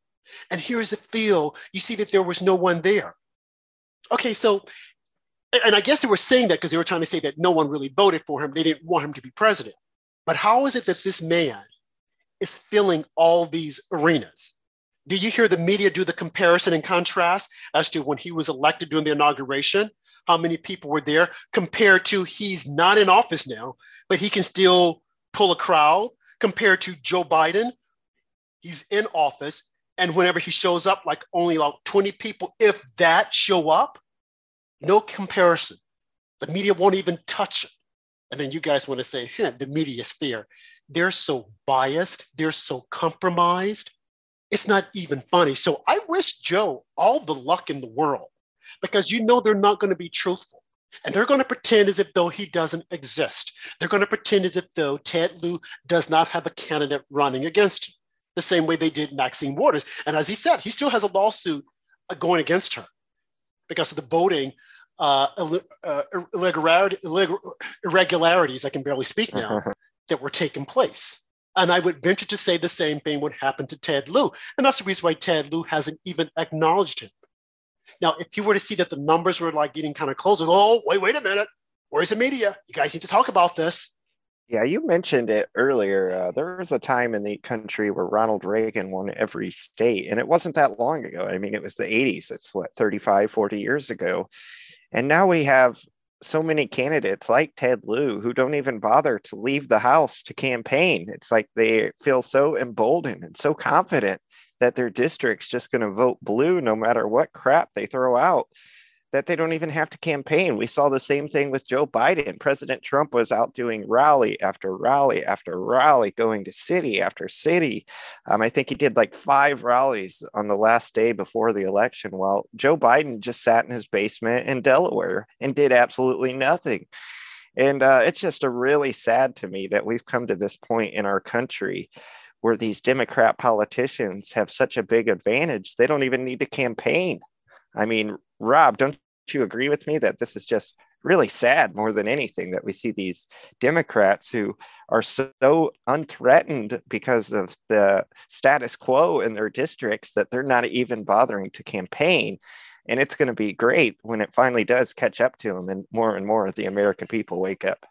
B: And here's the feel you see that there was no one there. Okay, so, and I guess they were saying that because they were trying to say that no one really voted for him. They didn't want him to be president. But how is it that this man is filling all these arenas? Did you hear the media do the comparison and contrast as to when he was elected during the inauguration how many people were there compared to he's not in office now, but he can still pull a crowd compared to Joe Biden. He's in office, and whenever he shows up, like only like 20 people, if that, show up, no comparison. The media won't even touch it. And then you guys want to say, huh, the media is fair. They're so biased, they're so compromised. It's not even funny. So I wish Joe all the luck in the world because you know they're not going to be truthful. And they're going to pretend as if though he doesn't exist. They're going to pretend as if though Ted Lieu does not have a candidate running against him, the same way they did Maxine Waters. And as he said, he still has a lawsuit uh, going against her because of the voting uh, uh, irregularities, I can barely speak now, <laughs> that were taking place. And I would venture to say the same thing would happen to Ted Lieu. And that's the reason why Ted Lieu hasn't even acknowledged him. Now, if you were to see that the numbers were like getting kind of closer, oh, wait, wait a minute. Where's the media? You guys need to talk about this.
A: Yeah, you mentioned it earlier. Uh, there was a time in the country where Ronald Reagan won every state, and it wasn't that long ago. I mean, it was the 80s. It's what, 35, 40 years ago. And now we have so many candidates like Ted Lieu who don't even bother to leave the house to campaign. It's like they feel so emboldened and so confident that their district's just going to vote blue no matter what crap they throw out that they don't even have to campaign. We saw the same thing with Joe Biden. President Trump was out doing rally after rally after rally, going to city after city. Um, I think he did like five rallies on the last day before the election, while Joe Biden just sat in his basement in Delaware and did absolutely nothing. And uh, it's just a really sad to me that we've come to this point in our country where these Democrat politicians have such a big advantage, they don't even need to campaign. I mean, Rob, don't you agree with me that this is just really sad more than anything that we see these Democrats who are so unthreatened because of the status quo in their districts that they're not even bothering to campaign. And it's going to be great when it finally does catch up to them and more and more of the American people wake up.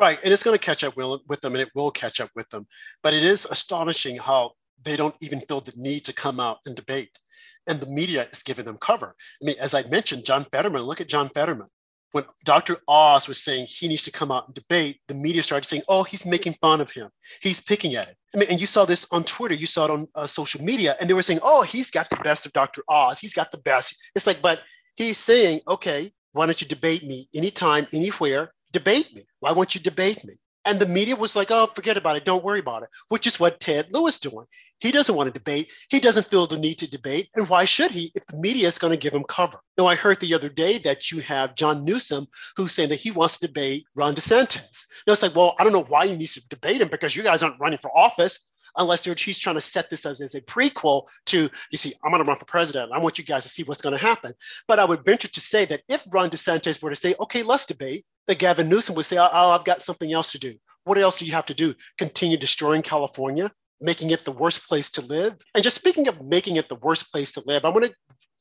B: Right, and it's going to catch up with them, and it will catch up with them. But it is astonishing how they don't even feel the need to come out and debate, and the media is giving them cover. I mean, as I mentioned, John Fetterman. Look at John Fetterman. when Dr. Oz was saying he needs to come out and debate, the media started saying, oh, he's making fun of him. He's picking at it. I mean, and you saw this on Twitter, you saw it on uh, social media, and they were saying, oh, he's got the best of Dr. Oz. He's got the best. It's like, but he's saying, okay, why don't you debate me anytime, anywhere? Debate me. Why won't you debate me? And the media was like, oh, forget about it. Don't worry about it, which is what Ted Lieu's doing. He doesn't want to debate. He doesn't feel the need to debate. And why should he if the media is going to give him cover? Now, I heard the other day that you have John Newsom who's saying that he wants to debate Ron DeSantis. Now, it's like, well, I don't know why you need to debate him because you guys aren't running for office unless he's trying to set this as, as a prequel to, you see, I'm going to run for president. I want you guys to see what's going to happen. But I would venture to say that if Ron DeSantis were to say, okay, let's debate, that Gavin Newsom would say, oh, oh, I've got something else to do. What else do you have to do? Continue destroying California, making it the worst place to live? And just speaking of making it the worst place to live, I want to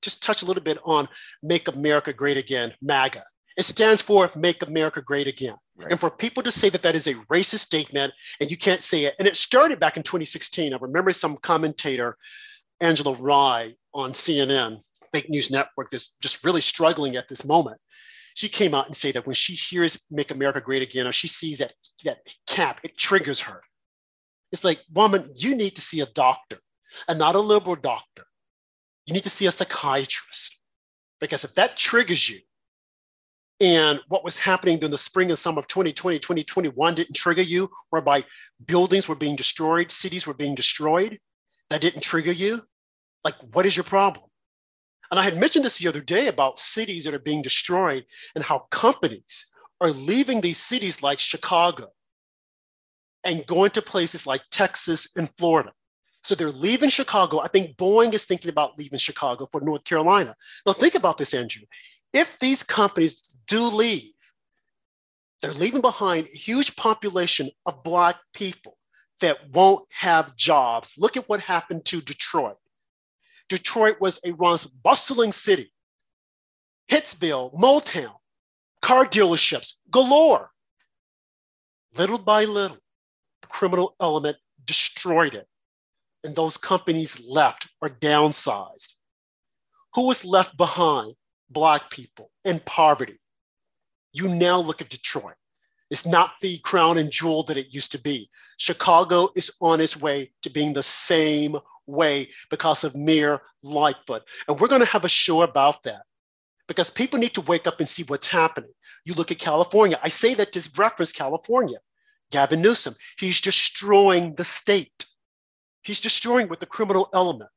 B: just touch a little bit on Make America Great Again, MAGA. It stands for Make America Great Again. Right. And for people to say that that is a racist statement and you can't say it, and it started back in 2016. I remember some commentator, Angela Rye on CNN, fake news network, that's just really struggling at this moment she came out and say that when she hears "Make America Great Again" or she sees that that cap, it triggers her. It's like, woman, you need to see a doctor, and not a liberal doctor. You need to see a psychiatrist, because if that triggers you, and what was happening during the spring and summer of 2020, 2021 didn't trigger you, whereby buildings were being destroyed, cities were being destroyed, that didn't trigger you, like, what is your problem? And I had mentioned this the other day about cities that are being destroyed and how companies are leaving these cities like Chicago and going to places like Texas and Florida. So they're leaving Chicago. I think Boeing is thinking about leaving Chicago for North Carolina. Now, think about this, Andrew. If these companies do leave, they're leaving behind a huge population of Black people that won't have jobs. Look at what happened to Detroit. Detroit was a once bustling city. Hitsville, Motown, car dealerships galore. Little by little, the criminal element destroyed it. And those companies left or downsized. Who was left behind? Black people in poverty. You now look at Detroit. It's not the crown and jewel that it used to be. Chicago is on its way to being the same way because of Mayor Lightfoot. And we're going to have a show about that because people need to wake up and see what's happening. You look at California. I say that to reference California. Gavin Newsom, he's destroying the state. He's destroying with the criminal element,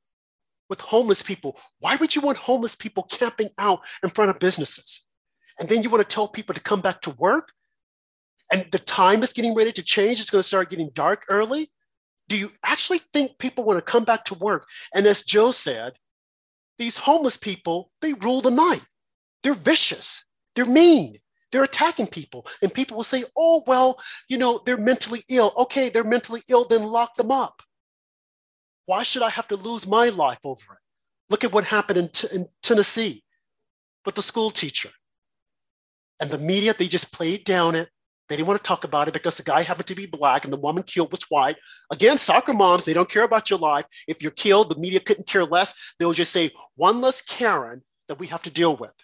B: with homeless people. Why would you want homeless people camping out in front of businesses? And then you want to tell people to come back to work? And the time is getting ready to change. It's going to start getting dark early do you actually think people want to come back to work? And as Joe said, these homeless people, they rule the night. They're vicious, they're mean, they're attacking people. And people will say, oh, well, you know, they're mentally ill. Okay, they're mentally ill, then lock them up. Why should I have to lose my life over it? Look at what happened in, t- in Tennessee with the school teacher. And the media, they just played down it. They didn't want to talk about it because the guy happened to be black and the woman killed was white. Again, soccer moms, they don't care about your life. If you're killed, the media couldn't care less. They'll just say, one less Karen that we have to deal with.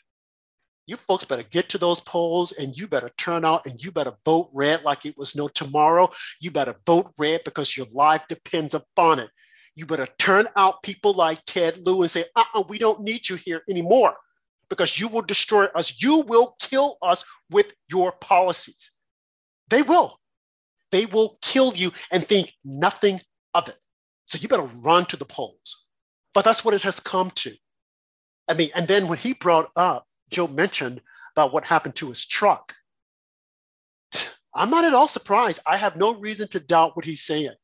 B: You folks better get to those polls and you better turn out and you better vote red like it was no tomorrow. You better vote red because your life depends upon it. You better turn out people like Ted Lieu and say, uh uh-uh, we don't need you here anymore because you will destroy us. You will kill us with your policies. They will. They will kill you and think nothing of it. So you better run to the polls. But that's what it has come to. I mean, and then when he brought up, Joe mentioned about what happened to his truck. I'm not at all surprised. I have no reason to doubt what he's saying.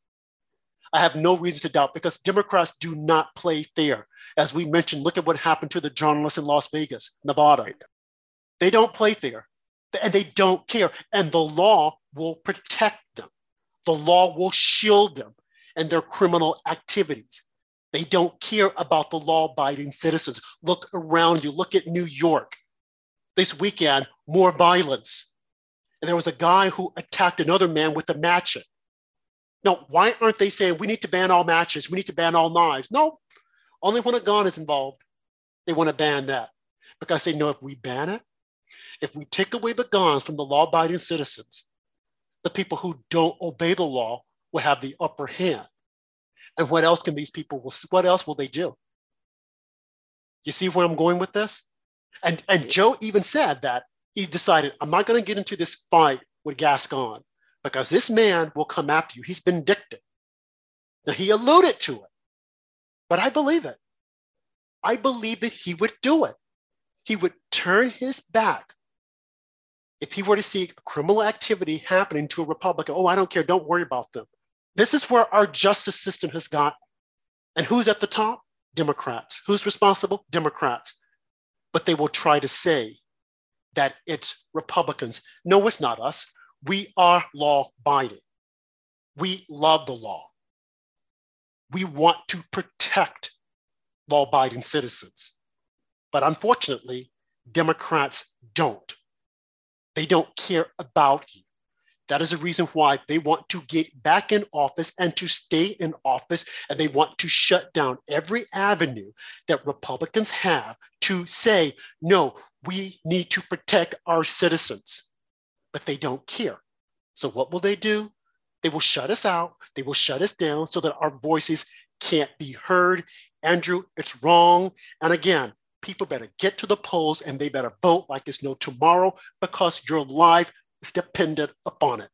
B: I have no reason to doubt because Democrats do not play fair. As we mentioned, look at what happened to the journalists in Las Vegas, Nevada. They don't play fair and they don't care. And the law will protect them. The law will shield them and their criminal activities. They don't care about the law abiding citizens. Look around you, look at New York. This weekend, more violence. And there was a guy who attacked another man with a matchet. Now, why aren't they saying we need to ban all matches? We need to ban all knives? No, only when a gun is involved, they want to ban that because they know if we ban it, if we take away the guns from the law abiding citizens, the people who don't obey the law will have the upper hand. And what else can these people, what else will they do? You see where I'm going with this? And, and Joe even said that he decided, I'm not going to get into this fight with Gascon because this man will come after you. He's vindictive. Now, he alluded to it, but I believe it. I believe that he would do it. He would turn his back if he were to see criminal activity happening to a Republican. Oh, I don't care. Don't worry about them. This is where our justice system has got. And who's at the top? Democrats. Who's responsible? Democrats. But they will try to say that it's Republicans. No, it's not us. We are law abiding. We love the law. We want to protect law abiding citizens. But unfortunately, Democrats don't. They don't care about you. That is the reason why they want to get back in office and to stay in office. And they want to shut down every avenue that Republicans have to say, no, we need to protect our citizens. But they don't care. So what will they do? They will shut us out. They will shut us down so that our voices can't be heard. Andrew, it's wrong. And again, people better get to the polls and they better vote like it's no tomorrow because your life is dependent upon it.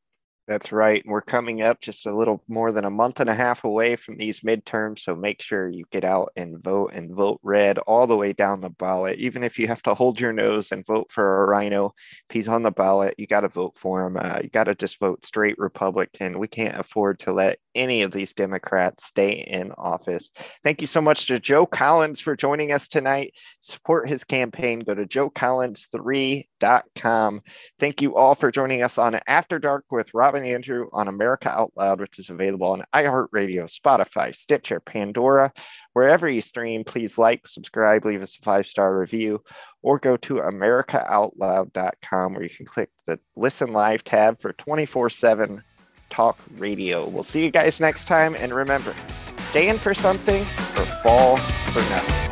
A: That's right. We're coming up just a little more than a month and a half away from these midterms. So make sure you get out and vote and vote red all the way down the ballot. Even if you have to hold your nose and vote for a rhino, if he's on the ballot, you got to vote for him. Uh, you got to just vote straight Republican. We can't afford to let any of these Democrats stay in office. Thank you so much to Joe Collins for joining us tonight. Support his campaign. Go to joecollins3.com. Thank you all for joining us on After Dark with Rob and Andrew on America Out Loud, which is available on iHeartRadio, Spotify, Stitcher, Pandora, wherever you stream. Please like, subscribe, leave us a five star review, or go to AmericaOutloud.com where you can click the Listen Live tab for 24 7 Talk Radio. We'll see you guys next time. And remember, stand for something or fall for nothing.